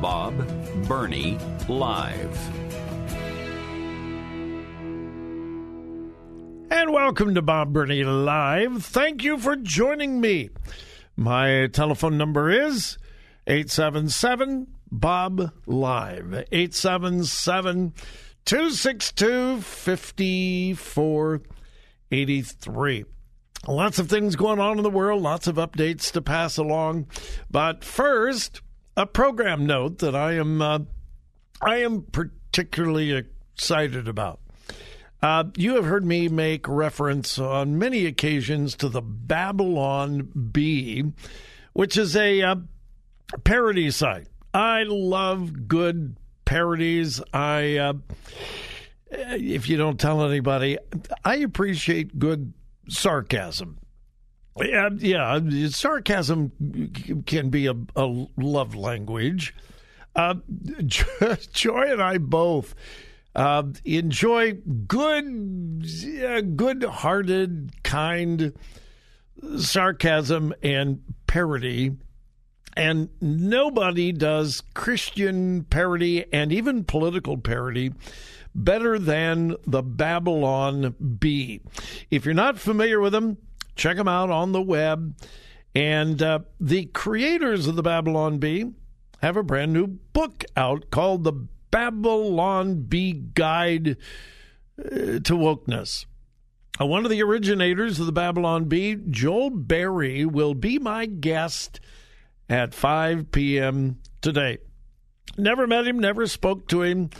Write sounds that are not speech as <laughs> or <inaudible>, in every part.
Bob Burney Live. And welcome to Bob Burney Live. Thank you for joining me. My telephone number is 877 Bob Live. 877 262 5483. Lots of things going on in the world, lots of updates to pass along. But first, a program note that I am uh, I am particularly excited about. Uh, you have heard me make reference on many occasions to the Babylon Bee, which is a uh, parody site. I love good parodies. I, uh, if you don't tell anybody, I appreciate good sarcasm. Yeah, yeah, sarcasm can be a, a love language. Uh, <laughs> Joy and I both uh, enjoy good, uh, good-hearted, kind sarcasm and parody. And nobody does Christian parody and even political parody better than the Babylon Bee. If you're not familiar with them, check them out on the web. And uh, the creators of the Babylon Bee have a brand new book out called The Babylon Bee Guide uh, to Wokeness. Uh, one of the originators of the Babylon Bee, Joel Berry, will be my guest at 5 p.m. today. Never met him, never spoke to him.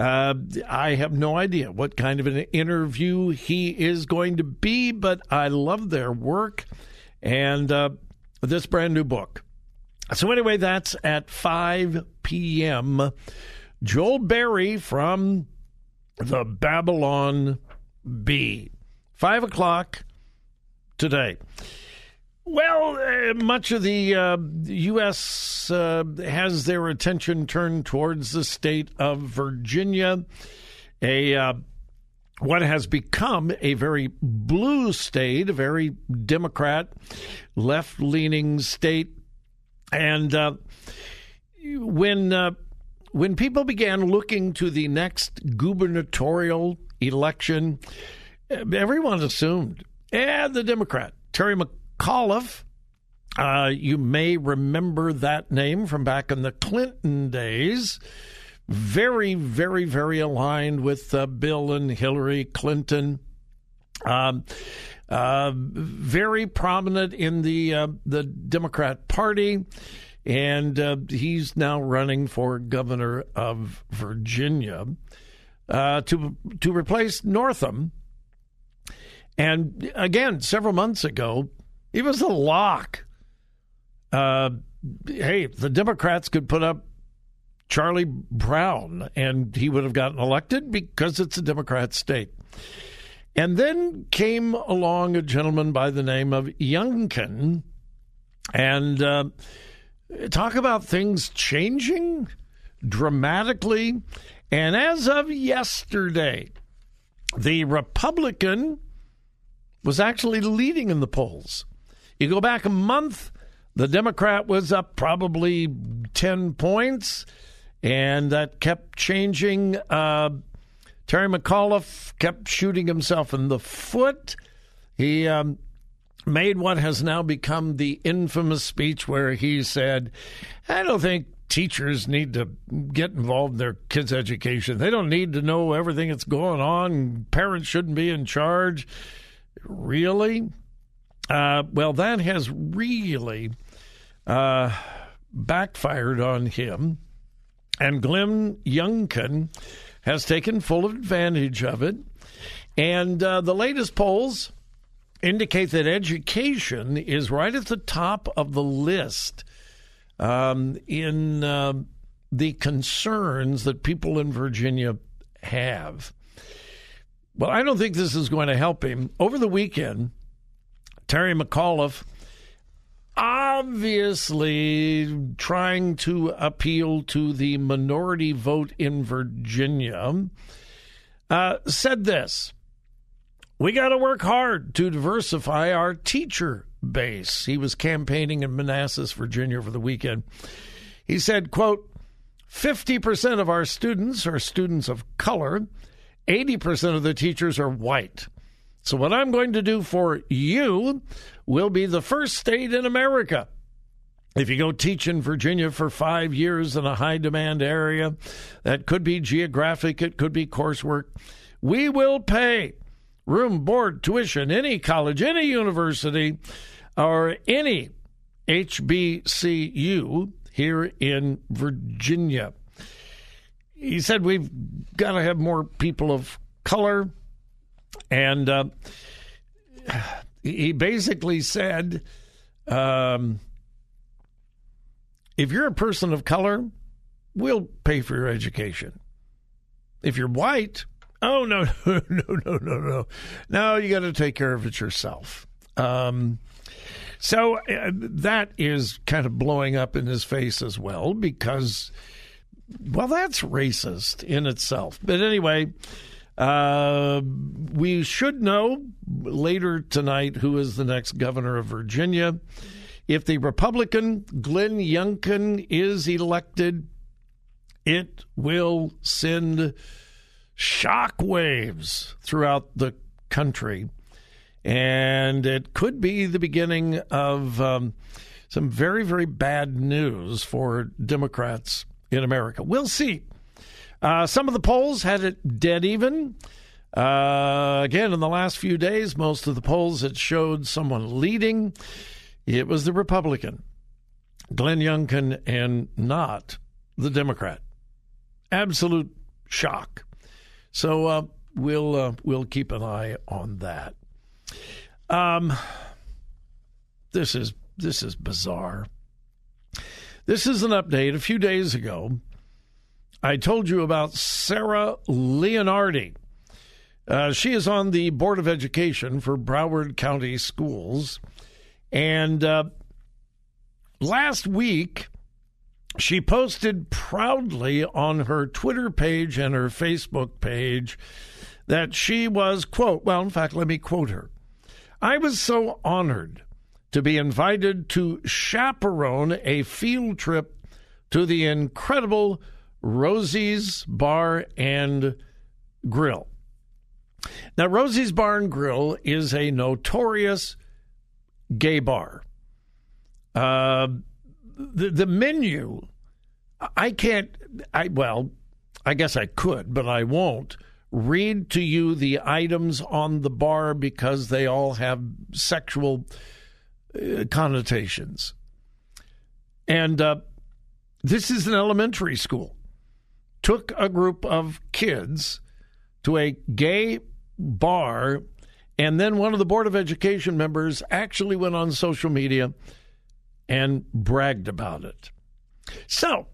Uh, I have no idea what kind of an interview he is going to be, but I love their work and uh, this brand new book. So, anyway, that's at 5 p.m. Joel Berry from the Babylon Bee. 5 o'clock today. Well, uh, much of the uh, U.S. Uh, has their attention turned towards the state of Virginia, a uh, what has become a very blue state, a very Democrat, left-leaning state, and uh, when uh, when people began looking to the next gubernatorial election, everyone assumed, eh, the Democrat Terry McAuliffe. Uh, you may remember that name from back in the Clinton days. Very, very, very aligned with uh, Bill and Hillary Clinton. Um, uh, very prominent in the uh, the Democrat Party, and uh, he's now running for governor of Virginia uh, to to replace Northam. And again, several months ago, he was a lock. uh, hey, the Democrats could put up Charlie Brown and he would have gotten elected because it's a Democrat state. And then came along a gentleman by the name of Youngkin and uh, talk about things changing dramatically. And as of yesterday, the Republican was actually leading in the polls. You go back a month, the Democrat was up probably 10 points, and that kept changing. Uh, Terry McAuliffe kept shooting himself in the foot. He um, made what has now become the infamous speech where he said, I don't think teachers need to get involved in their kids' education. They don't need to know everything that's going on. Parents shouldn't be in charge. Really? Uh, well, that has really uh, backfired on him. And Glenn Youngkin has taken full advantage of it. And uh, the latest polls indicate that education is right at the top of the list um, in uh, the concerns that people in Virginia have. Well, I don't think this is going to help him. Over the weekend, Terry McAuliffe obviously trying to appeal to the minority vote in Virginia, uh, said this We got to work hard to diversify our teacher base. He was campaigning in Manassas, Virginia over the weekend. He said, quote, 50% of our students are students of color, 80% of the teachers are white. So, what I'm going to do for you will be the first state in America. If you go teach in Virginia for five years in a high demand area, that could be geographic, it could be coursework, we will pay room, board, tuition, any college, any university, or any HBCU here in Virginia. He said we've got to have more people of color and uh, he basically said, um, if you're a person of color, we'll pay for your education. If you're white, oh, no, <laughs> no, no, no, no, no. You got to take care of it yourself. Um, so uh, that is kind of blowing up in his face as well because, well, that's racist in itself. But anyway, uh, we should know later tonight who is the next governor of Virginia. If the Republican Glenn Youngkin is elected, it will send shockwaves throughout the country. And it could be the beginning of um, some very, very bad news for Democrats in America. We'll see. Uh, some of the polls had it dead even. Uh, again, in the last few days, most of the polls had showed someone leading. It was the Republican, Glenn Youngkin, and not the Democrat. Absolute shock. So uh, we'll uh, we'll keep an eye on that. Um, this is this is bizarre. This is an update. A few days ago, I told you about Sarah Leonardi. Uh, she is on the Board of Education for Broward County Schools. And uh, last week, she posted proudly on her Twitter page and her Facebook page that she was, quote, well, in fact, let me quote her. I was so honored to be invited to chaperone a field trip to the incredible Rosie's Bar and Grill. Now, Rosie's Bar and Grill is a notorious gay bar. Uh, the the menu, I can't. I well, I guess I could, but I won't read to you the items on the bar because they all have sexual uh, connotations. And uh, this is an elementary school took a group of kids to a gay bar, and then one of the Board of Education members actually went on social media and bragged about it. So,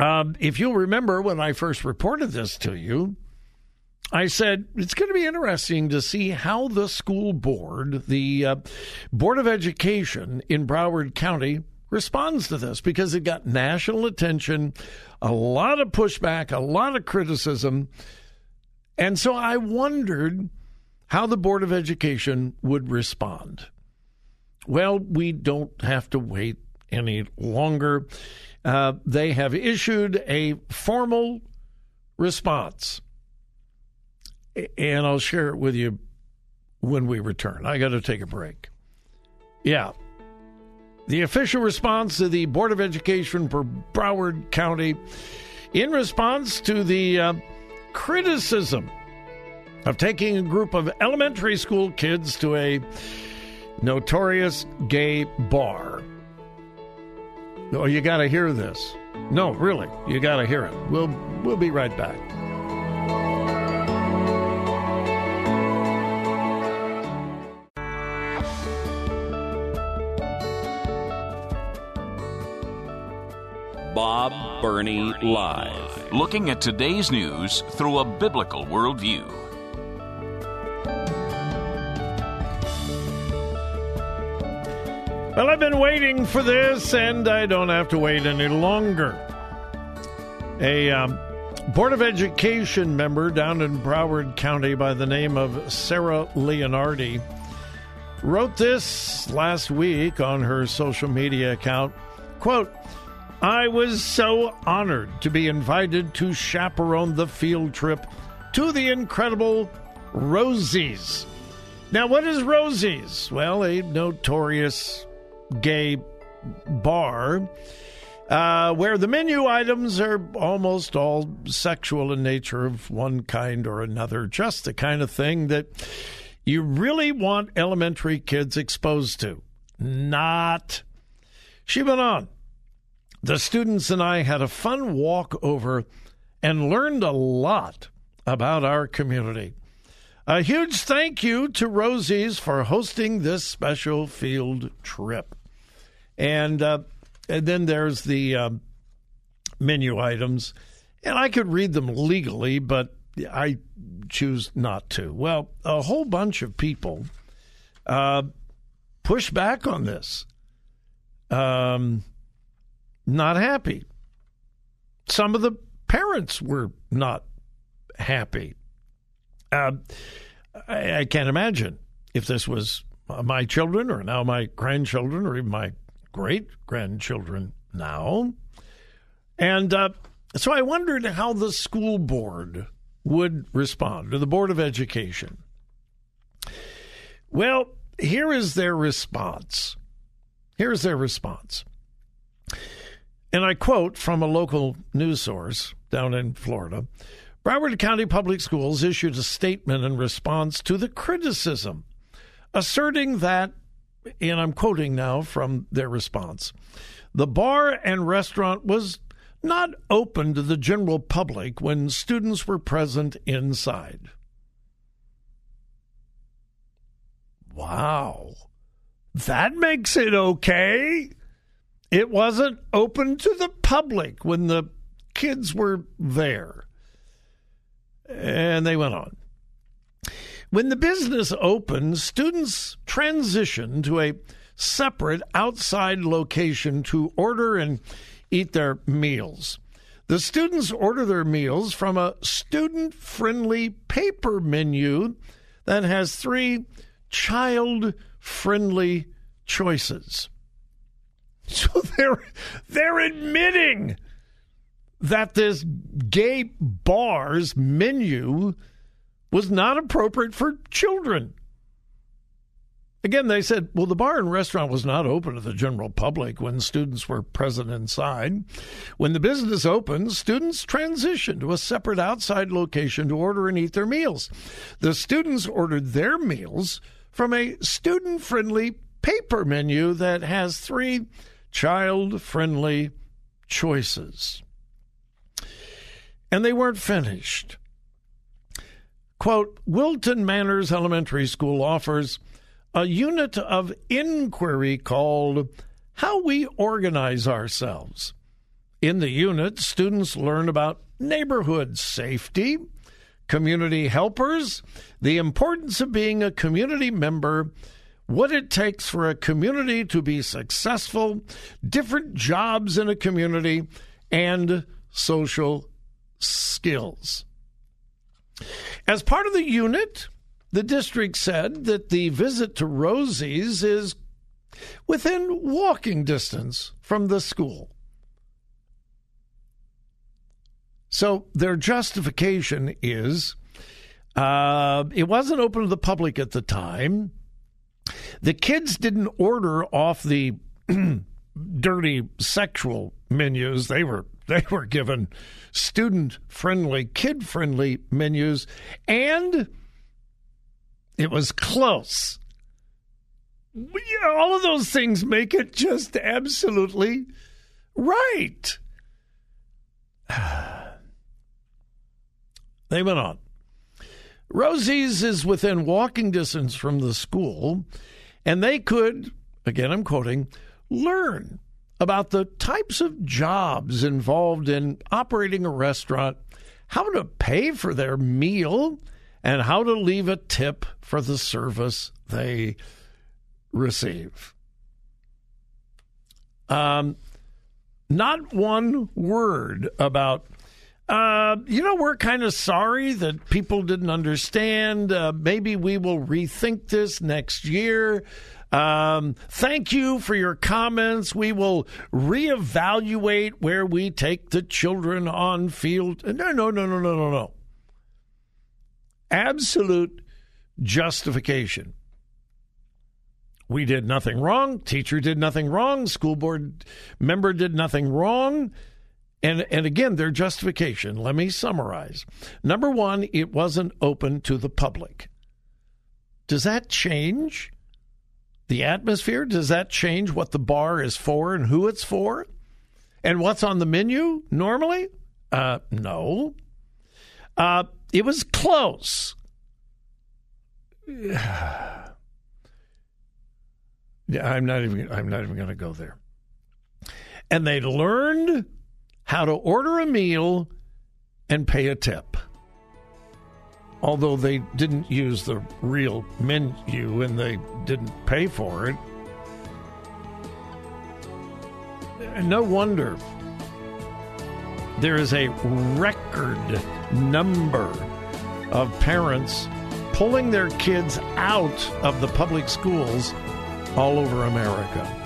um, if you'll remember when I first reported this to you, I said it's going to be interesting to see how the school board, the uh, Board of Education in Broward County, responds to this because it got national attention, a lot of pushback, a lot of criticism. And so I wondered how the Board of Education would respond. Well, we don't have to wait any longer. Uh, they have issued a formal response and I'll share it with you when we return. I got to take a break. Yeah. The official response to the Board of Education for Broward County in response to the uh, criticism of taking a group of elementary school kids to a notorious gay bar. Oh, you got to hear this. No, really, you got to hear it. We'll we'll be right back. Bob Burney Live. Looking at today's news through a biblical worldview. Well, I've been waiting for this, and I don't have to wait any longer. A um, Board of Education member down in Broward County by the name of Sarah Leonardi wrote this last week on her social media account. Quote, I was so honored to be invited to chaperone the field trip to the incredible Rosie's. Now, what is Rosie's? Well, a notorious gay bar uh, where the menu items are almost all sexual in nature of one kind or another, just the kind of thing that you really want elementary kids exposed to. Not. She went on. The students and I had a fun walk over and learned a lot about our community. A huge thank you to Rosie's for hosting this special field trip. And, uh, and then there's the uh, menu items. And I could read them legally, but I choose not to. Well, a whole bunch of people uh, push back on this. Um, not happy. Some of the parents were not happy. Uh, I, I can't imagine if this was my children or now my grandchildren or even my great grandchildren now. And uh, so I wondered how the school board would respond, to the Board of Education. Well, here is their response. Here's their response. And I quote from a local news source down in Florida Broward County Public Schools issued a statement in response to the criticism, asserting that, and I'm quoting now from their response, the bar and restaurant was not open to the general public when students were present inside. Wow. That makes it okay. It wasn't open to the public when the kids were there. And they went on. When the business opened, students transitioned to a separate outside location to order and eat their meals. The students order their meals from a student friendly paper menu that has three child friendly choices. <laughs> So they're they're admitting that this gay bar's menu was not appropriate for children. Again, they said, well, the bar and restaurant was not open to the general public when students were present inside. When the business opened, students transitioned to a separate outside location to order and eat their meals. The students ordered their meals from a student friendly paper menu that has three child friendly choices. And they weren't finished. Quote Wilton Manors Elementary School offers a unit of inquiry called how we organize ourselves. In the unit, students learn about neighborhood safety, community helpers, the importance of being a community member, what it takes for a community to be successful, different jobs in a community, and social skills. As part of the unit, the district said that the visit to Rosie's is within walking distance from the school. So their justification is uh, it wasn't open to the public at the time. The kids didn't order off the <clears throat> dirty sexual menus. They were they were given student friendly, kid friendly menus, and it was close. All of those things make it just absolutely right. <sighs> They went on. Rosie's is within walking distance from the school, and they could, again, I'm quoting, learn about the types of jobs involved in operating a restaurant, how to pay for their meal, and how to leave a tip for the service they receive. Um, not one word about uh, you know, we're kind of sorry that people didn't understand. Uh, maybe we will rethink this next year. Um, thank you for your comments. We will reevaluate where we take the children on field. No, no, no, no, no, no, no. Absolute justification. We did nothing wrong. Teacher did nothing wrong. School board member did nothing wrong. And, and again, their justification, let me summarize. Number one, it wasn't open to the public. Does that change the atmosphere? Does that change what the bar is for and who it's for? And what's on the menu normally? Uh, no. Uh, it was close. <sighs> yeah, I'm not even. I'm not even going to go there. And they learned how to order a meal and pay a tip. Although they didn't use the real menu and they didn't pay for it. No wonder there is a record number of parents pulling their kids out of the public schools all over America.